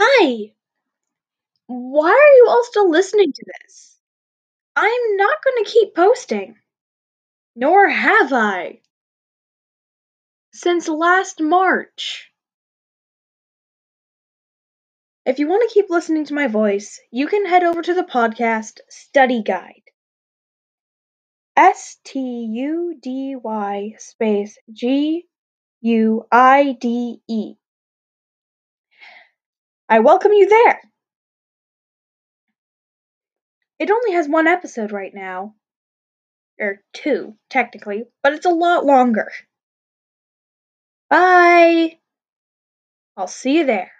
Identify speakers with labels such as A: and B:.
A: Hi! Why are you all still listening to this? I'm not going to keep posting. Nor have I. Since last March. If you want to keep listening to my voice, you can head over to the podcast Study Guide. S T U D Y space G U I D E. I welcome you there. It only has one episode right now. Or two, technically, but it's a lot longer. Bye! I'll see you there.